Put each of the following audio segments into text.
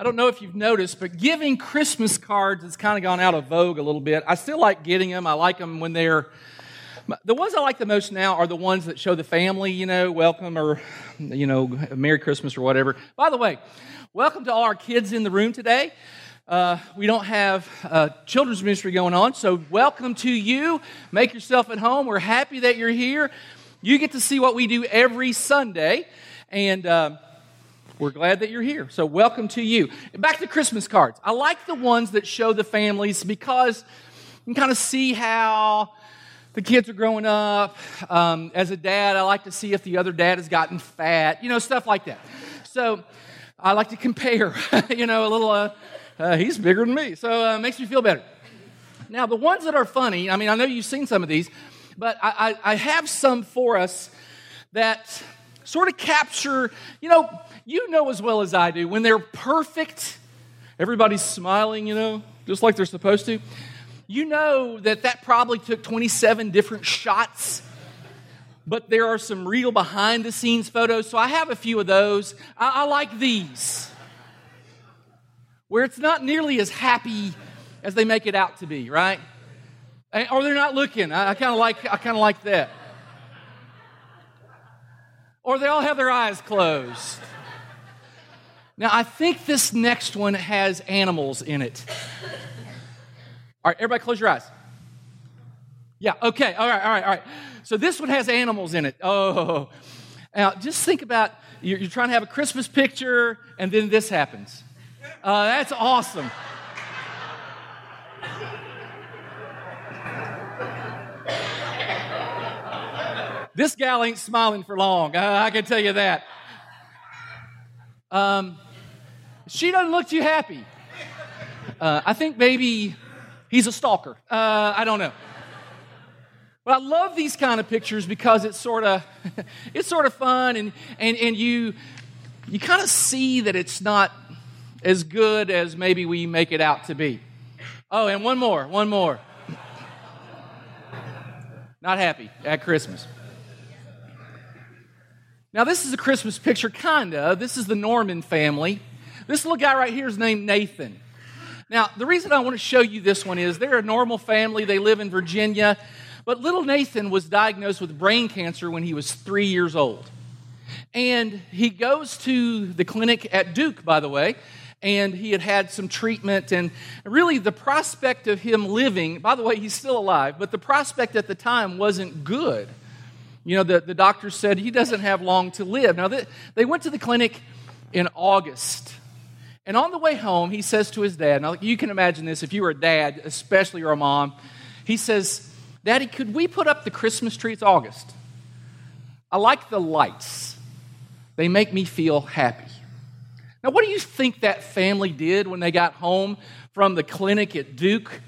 I don't know if you've noticed, but giving Christmas cards has kind of gone out of vogue a little bit. I still like getting them. I like them when they're the ones I like the most now are the ones that show the family, you know, welcome or, you know, Merry Christmas or whatever. By the way, welcome to all our kids in the room today. Uh, we don't have uh, children's ministry going on, so welcome to you. Make yourself at home. We're happy that you're here. You get to see what we do every Sunday, and uh, we're glad that you're here. So, welcome to you. Back to Christmas cards. I like the ones that show the families because you can kind of see how the kids are growing up. Um, as a dad, I like to see if the other dad has gotten fat, you know, stuff like that. So, I like to compare, you know, a little, uh, uh, he's bigger than me. So, uh, makes me feel better. Now, the ones that are funny, I mean, I know you've seen some of these, but I, I, I have some for us that sort of capture, you know, you know as well as I do, when they're perfect, everybody's smiling, you know, just like they're supposed to. You know that that probably took 27 different shots, but there are some real behind the scenes photos. So I have a few of those. I, I like these, where it's not nearly as happy as they make it out to be, right? Or they're not looking. I, I kind of like. I kind of like that. Or they all have their eyes closed. Now, I think this next one has animals in it. All right, everybody close your eyes. Yeah, okay, all right, all right, all right. So this one has animals in it. Oh, now just think about you're, you're trying to have a Christmas picture, and then this happens. Uh, that's awesome. This gal ain't smiling for long. I, I can tell you that. Um, she doesn't look too happy. Uh, I think maybe he's a stalker. Uh, I don't know. But I love these kind of pictures because it's sort of it's sort of fun and and and you you kind of see that it's not as good as maybe we make it out to be. Oh, and one more, one more. Not happy at Christmas. Now, this is a Christmas picture, kind of. This is the Norman family. This little guy right here is named Nathan. Now, the reason I want to show you this one is they're a normal family. They live in Virginia. But little Nathan was diagnosed with brain cancer when he was three years old. And he goes to the clinic at Duke, by the way, and he had had some treatment. And really, the prospect of him living, by the way, he's still alive, but the prospect at the time wasn't good. You know, the, the doctor said he doesn't have long to live. Now, they, they went to the clinic in August and on the way home, he says to his dad, now you can imagine this if you were a dad, especially or a mom, he says, Daddy, could we put up the Christmas tree? It's August. I like the lights, they make me feel happy. Now, what do you think that family did when they got home from the clinic at Duke?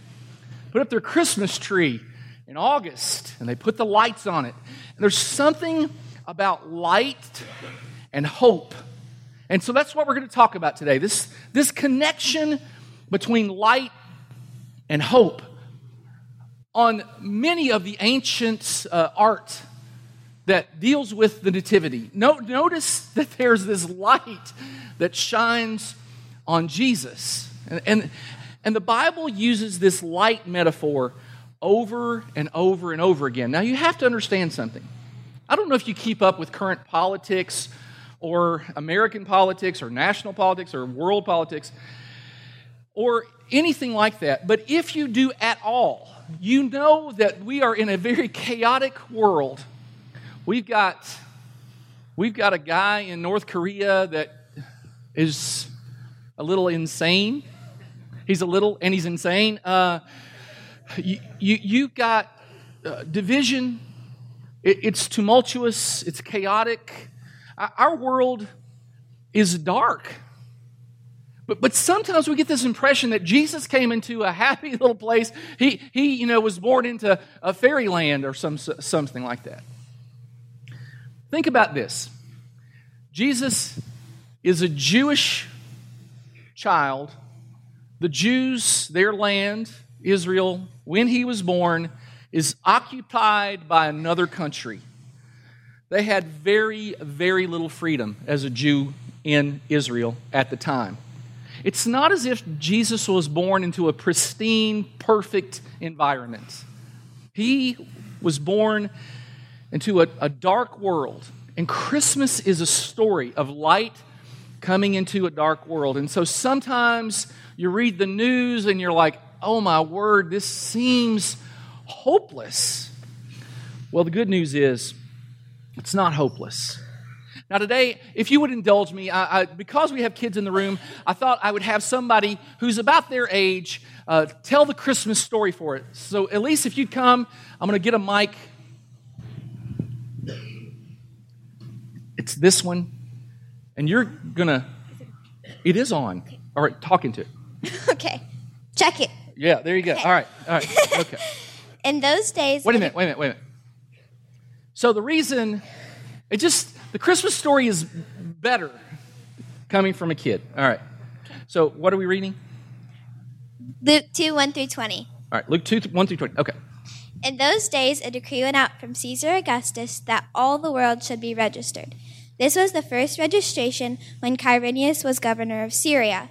Put up their Christmas tree in August and they put the lights on it. And there's something about light and hope and so that's what we're going to talk about today this, this connection between light and hope. On many of the ancient uh, art that deals with the Nativity, no, notice that there's this light that shines on Jesus. And, and, and the Bible uses this light metaphor over and over and over again. Now, you have to understand something. I don't know if you keep up with current politics or American politics or national politics or world politics or anything like that. But if you do at all, you know that we are in a very chaotic world. We've got we've got a guy in North Korea that is a little insane. He's a little and he's insane. Uh, you, you you've got uh, division. It, it's tumultuous. It's chaotic. Our world is dark. But, but sometimes we get this impression that Jesus came into a happy little place. He, he you know, was born into a fairyland or some, something like that. Think about this Jesus is a Jewish child. The Jews, their land, Israel, when he was born, is occupied by another country. They had very, very little freedom as a Jew in Israel at the time. it's not as if Jesus was born into a pristine, perfect environment. He was born into a, a dark world. And Christmas is a story of light coming into a dark world. And so sometimes you read the news and you're like, oh my word, this seems hopeless. Well, the good news is it's not hopeless. Now, today, if you would indulge me, I, I, because we have kids in the room, I thought I would have somebody who's about their age uh, tell the Christmas story for it. So, Elise, if you'd come, I'm going to get a mic. It's this one, and you're going to, it is on. All right, talking to it. Okay, check it. Yeah, there you go. All right, all right, okay. In those days, Wait a minute, wait a minute, wait a minute. So, the reason, it just, the Christmas story is better coming from a kid. All right. So, what are we reading? Luke 2 1 through 20. All right, Luke 2, 1 through 20. Okay. In those days, a decree went out from Caesar Augustus that all the world should be registered. This was the first registration when Quirinius was governor of Syria,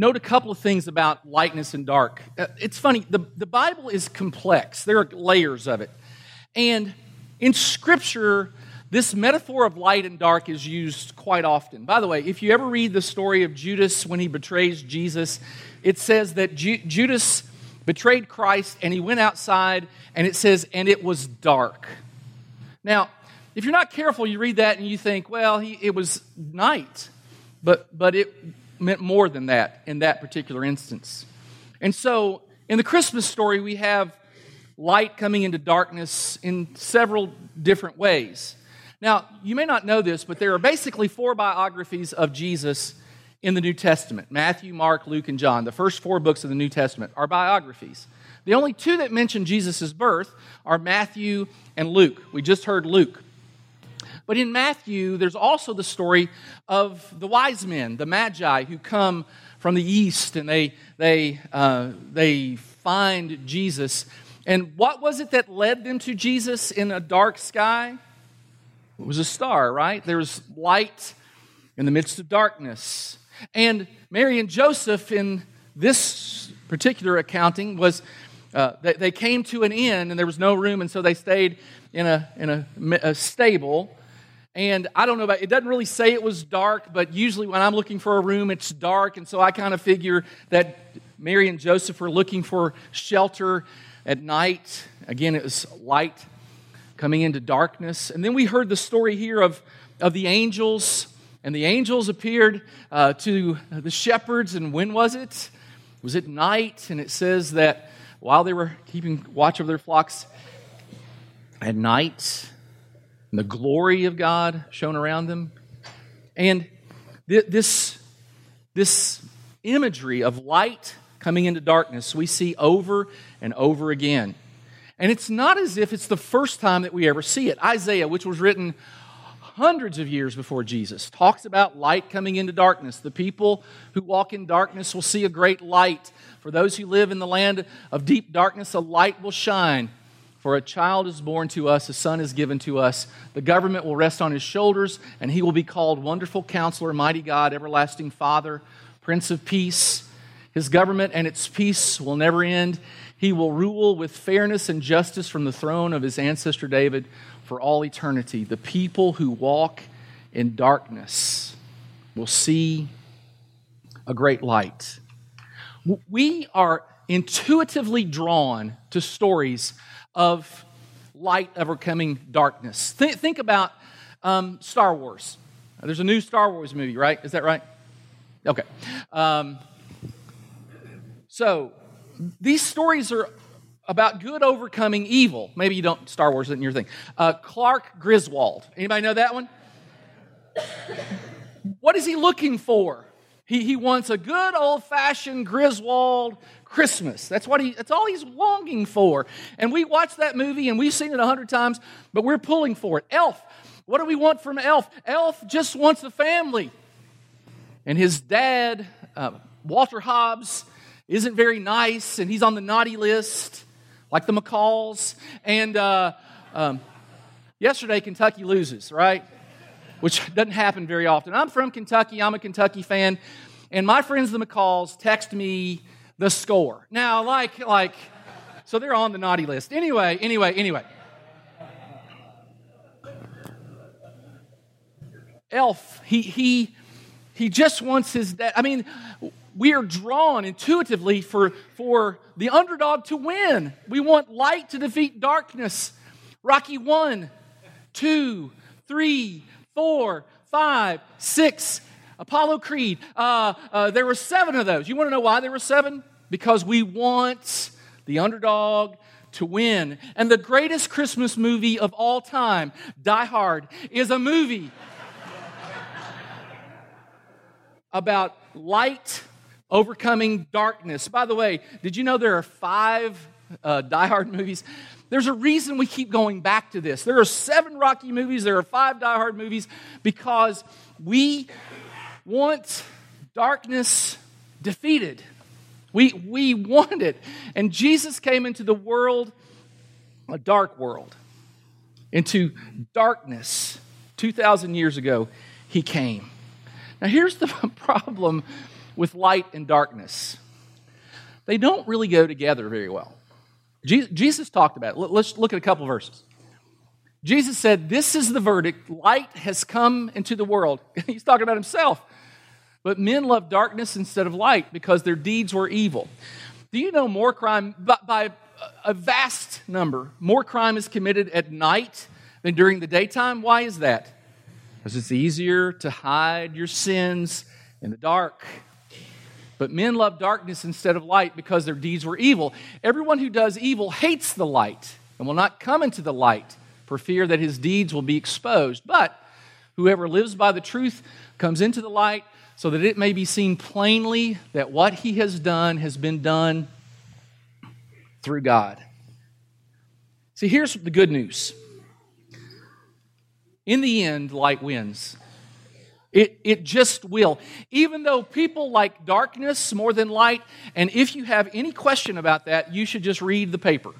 Note a couple of things about lightness and dark. Uh, it's funny, the, the Bible is complex, there are layers of it. And in Scripture, this metaphor of light and dark is used quite often. By the way, if you ever read the story of Judas when he betrays Jesus, it says that Ju- Judas betrayed Christ and he went outside, and it says, and it was dark. Now, if you're not careful, you read that and you think, well, he, it was night. But, but it meant more than that in that particular instance. And so, in the Christmas story, we have light coming into darkness in several different ways. Now, you may not know this, but there are basically four biographies of Jesus in the New Testament Matthew, Mark, Luke, and John. The first four books of the New Testament are biographies. The only two that mention Jesus' birth are Matthew and Luke. We just heard Luke. But in Matthew, there's also the story of the wise men, the magi, who come from the east and they, they, uh, they find Jesus. And what was it that led them to Jesus in a dark sky? It was a star, right? There was light in the midst of darkness. And Mary and Joseph, in this particular accounting, was uh, they, they, came to an inn and there was no room, and so they stayed in a, in a, a stable. And I don't know about it doesn't really say it was dark, but usually when I'm looking for a room, it's dark, and so I kind of figure that Mary and Joseph were looking for shelter at night. Again, it was light coming into darkness. And then we heard the story here of, of the angels, and the angels appeared uh, to the shepherds. And when was it? Was it night? And it says that while they were keeping watch over their flocks at night, and the glory of God shone around them. And This, this imagery of light coming into darkness we see over and over again. And it's not as if it's the first time that we ever see it. Isaiah, which was written hundreds of years before Jesus, talks about light coming into darkness. The people who walk in darkness will see a great light. For those who live in the land of deep darkness, a light will shine. For a child is born to us, a son is given to us. The government will rest on his shoulders, and he will be called Wonderful Counselor, Mighty God, Everlasting Father, Prince of Peace. His government and its peace will never end. He will rule with fairness and justice from the throne of his ancestor David for all eternity. The people who walk in darkness will see a great light. We are intuitively drawn to stories of light overcoming darkness. Think, think about um, Star Wars. There's a new Star Wars movie, right? Is that right? Okay. Um, so these stories are about good overcoming evil. Maybe you don't, Star Wars isn't your thing. Uh, Clark Griswold. Anybody know that one? What is he looking for? He, he wants a good old fashioned Griswold Christmas. That's what he that's all he's longing for. And we watched that movie and we've seen it a hundred times, but we're pulling for it. Elf. What do we want from Elf? Elf just wants a family. And his dad, uh, Walter Hobbs, isn't very nice, and he's on the naughty list, like the McCalls. And uh, um, yesterday, Kentucky loses, right? Which doesn't happen very often. I'm from Kentucky, I'm a Kentucky fan, and my friends, the McCalls, text me the score. Now, like, like, so they're on the naughty list. Anyway, anyway, anyway. Elf, he, he, he just wants his dad. I mean, we are drawn intuitively for, for the underdog to win. We want light to defeat darkness. Rocky one, two, three, four, five, six. Apollo Creed. Uh, uh, there were seven of those. You want to know why there were seven? Because we want the underdog to win. And the greatest Christmas movie of all time, Die Hard, is a movie about light overcoming darkness. By the way, did you know there are five uh, Die Hard movies? There's a reason we keep going back to this. There are seven Rocky movies, there are five Die Hard movies, because we want darkness defeated. We, we want it. And Jesus came into the world, a dark world, into darkness. 2,000 years ago, he came. Now, here's the problem with light and darkness they don't really go together very well. Jesus talked about it. Let's look at a couple verses. Jesus said, This is the verdict. Light has come into the world. He's talking about himself. But men love darkness instead of light because their deeds were evil. Do you know more crime, by a vast number, more crime is committed at night than during the daytime? Why is that? Because it's easier to hide your sins in the dark. But men love darkness instead of light because their deeds were evil. Everyone who does evil hates the light and will not come into the light for fear that his deeds will be exposed. But whoever lives by the truth comes into the light so that it may be seen plainly that what he has done has been done through God. See, here's the good news. In the end, light wins. It, it just will. Even though people like darkness more than light, and if you have any question about that, you should just read the paper.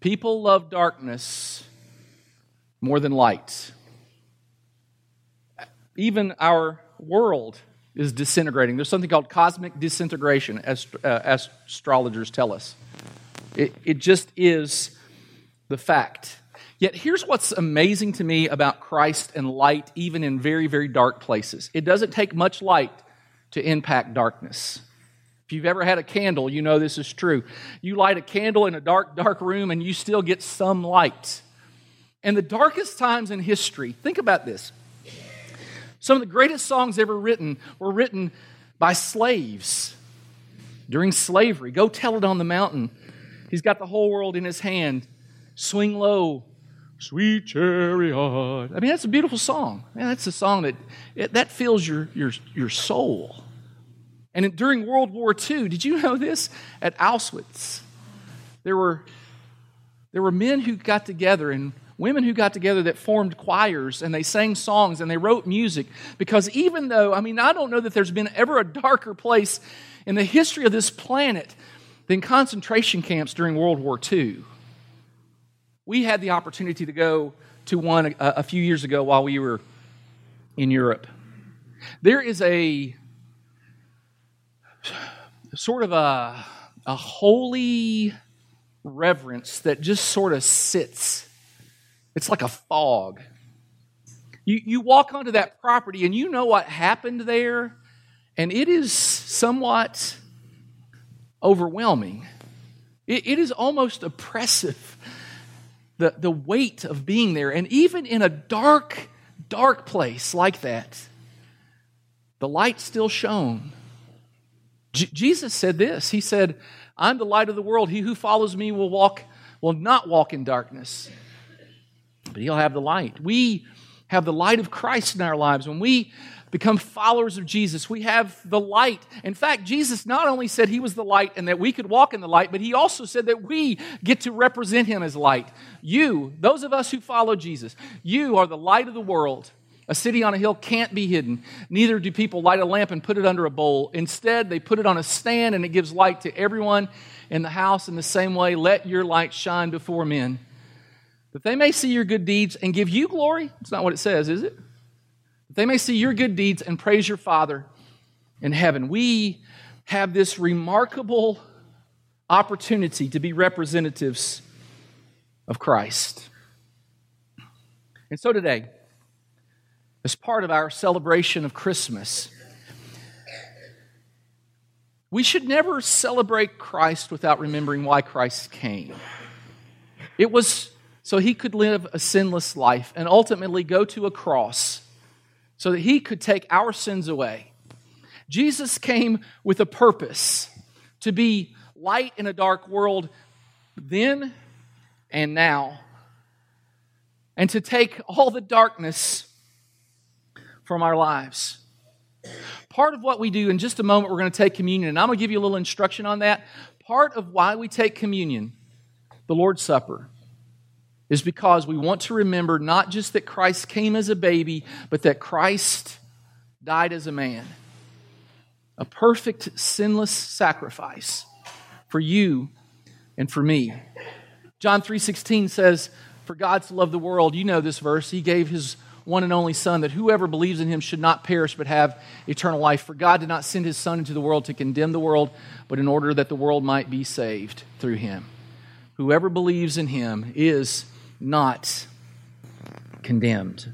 People love darkness more than light. Even our world is disintegrating. There's something called cosmic disintegration, as uh, astrologers tell us. It, it just is the fact. Yet here's what's amazing to me about Christ and light, even in very, very dark places it doesn't take much light to impact darkness. If you've ever had a candle, you know this is true. You light a candle in a dark, dark room and you still get some light. And the darkest times in history, think about this. Some of the greatest songs ever written were written by slaves during slavery. Go tell it on the mountain. He's got the whole world in his hand. Swing low, Sweet chariot. I mean, that's a beautiful song. Man, that's a song that it, that fills your, your, your soul. And during World War II, did you know this? At Auschwitz, there were, there were men who got together and women who got together that formed choirs and they sang songs and they wrote music because even though, I mean, I don't know that there's been ever a darker place in the history of this planet than concentration camps during World War II. We had the opportunity to go to one a, a few years ago while we were in Europe. There is a sort of a, a holy reverence that just sort of sits. It's like a fog. You, you walk onto that property and you know what happened there, and it is somewhat overwhelming. it, it is almost oppressive, the, the weight of being there. And even in a dark, dark place like that, the light still shone. J- Jesus said this. He said, I'm the light of the world. He who follows me will walk, will not walk in darkness, but he'll have the light. We have the light of Christ in our lives. When we become followers of Jesus, we have the light. In fact, Jesus not only said he was the light and that we could walk in the light, but he also said that we get to represent him as light. You, those of us who follow Jesus, you are the light of the world. A city on a hill can't be hidden. Neither do people light a lamp and put it under a bowl. Instead, they put it on a stand and it gives light to everyone in the house. In the same way, let your light shine before men, that they may see your good deeds and give you glory. It's not what it says, is it? They may see your good deeds and praise your Father in heaven. We have this remarkable opportunity to be representatives of Christ. And so today, as part of our celebration of Christmas. We should never celebrate Christ without remembering why Christ came. It was so he could live a sinless life and ultimately go to a cross so that he could take our sins away. Jesus came with a purpose to be light in a dark world then and now, and to take all the darkness from our lives. Part of what we do in just a moment, we're going to take communion, and I'm going to give you a little instruction on that. Part of why we take communion, the Lord's Supper, is because we want to remember not just that Christ came as a baby, but that Christ died as a man. A perfect, sinless sacrifice for you and for me. John 3:16 says, "For God to love the world, you know this verse, he gave his one and only Son, that whoever believes in him should not perish but have eternal life. For God did not send his Son into the world to condemn the world, but in order that the world might be saved through him. Whoever believes in him is not condemned.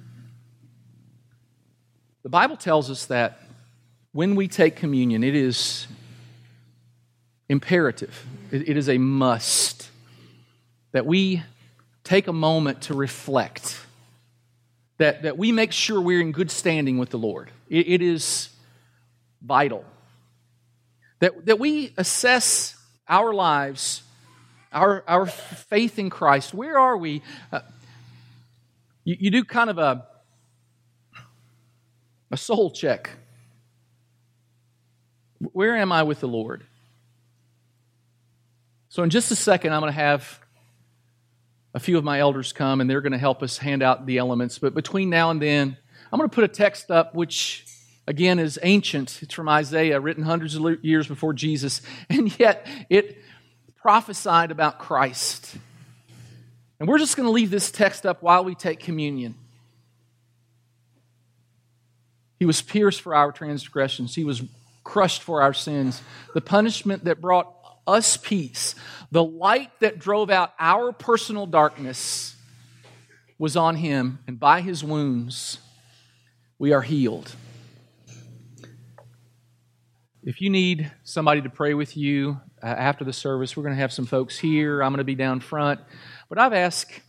The Bible tells us that when we take communion, it is imperative, it is a must that we take a moment to reflect that, that we make sure we're in good standing with the Lord. it, it is vital. That, that we assess our lives, our, our faith in Christ. Where are we? Uh, you, you do kind of a, a soul check. Where am I with the Lord? So, in just a second, I'm going to have a few of my elders come and they're going to help us hand out the elements. But between now and then, I'm going to put a text up which, again, is ancient. It's from Isaiah, written hundreds of years before Jesus, and yet it prophesied about Christ. And we're just going to leave this text up while we take communion. He was pierced for our transgressions, He was crushed for our sins. The punishment that brought us peace. The light that drove out our personal darkness was on him, and by his wounds, we are healed. If you need somebody to pray with you uh, after the service, we're going to have some folks here. I'm going to be down front. But I've asked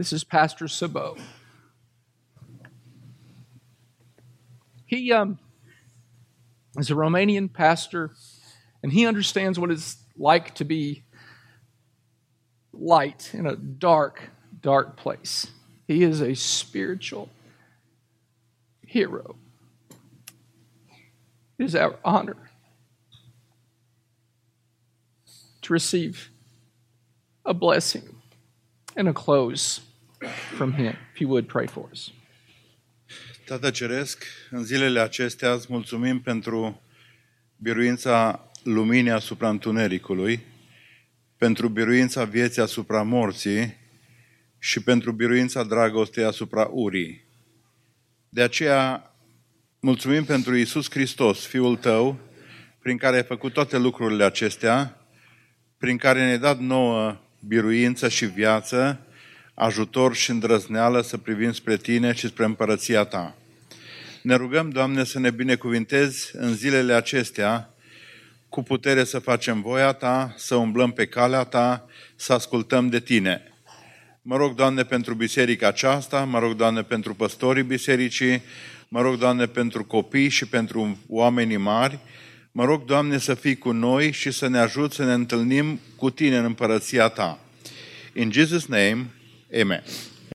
This is Pastor Sabot. He um, is a Romanian pastor, And he understands what it's like to be light in a dark, dark place. He is a spiritual hero. It is our honor to receive a blessing and a close from him. If you would pray for us. Tată Ceresc, în zilele acestea îți mulțumim pentru biruința luminii asupra întunericului, pentru biruința vieții asupra morții și pentru biruința dragostei asupra urii. De aceea, mulțumim pentru Isus Hristos, Fiul Tău, prin care ai făcut toate lucrurile acestea, prin care ne-ai dat nouă biruință și viață, ajutor și îndrăzneală să privim spre Tine și spre împărăția Ta. Ne rugăm, Doamne, să ne binecuvintezi în zilele acestea cu putere să facem voia Ta, să umblăm pe calea Ta, să ascultăm de Tine. Mă rog, Doamne, pentru biserica aceasta, mă rog, Doamne, pentru păstorii bisericii, mă rog, Doamne, pentru copii și pentru oamenii mari, mă rog, Doamne, să fii cu noi și să ne ajut să ne întâlnim cu Tine în împărăția Ta. In Jesus' name, Amen.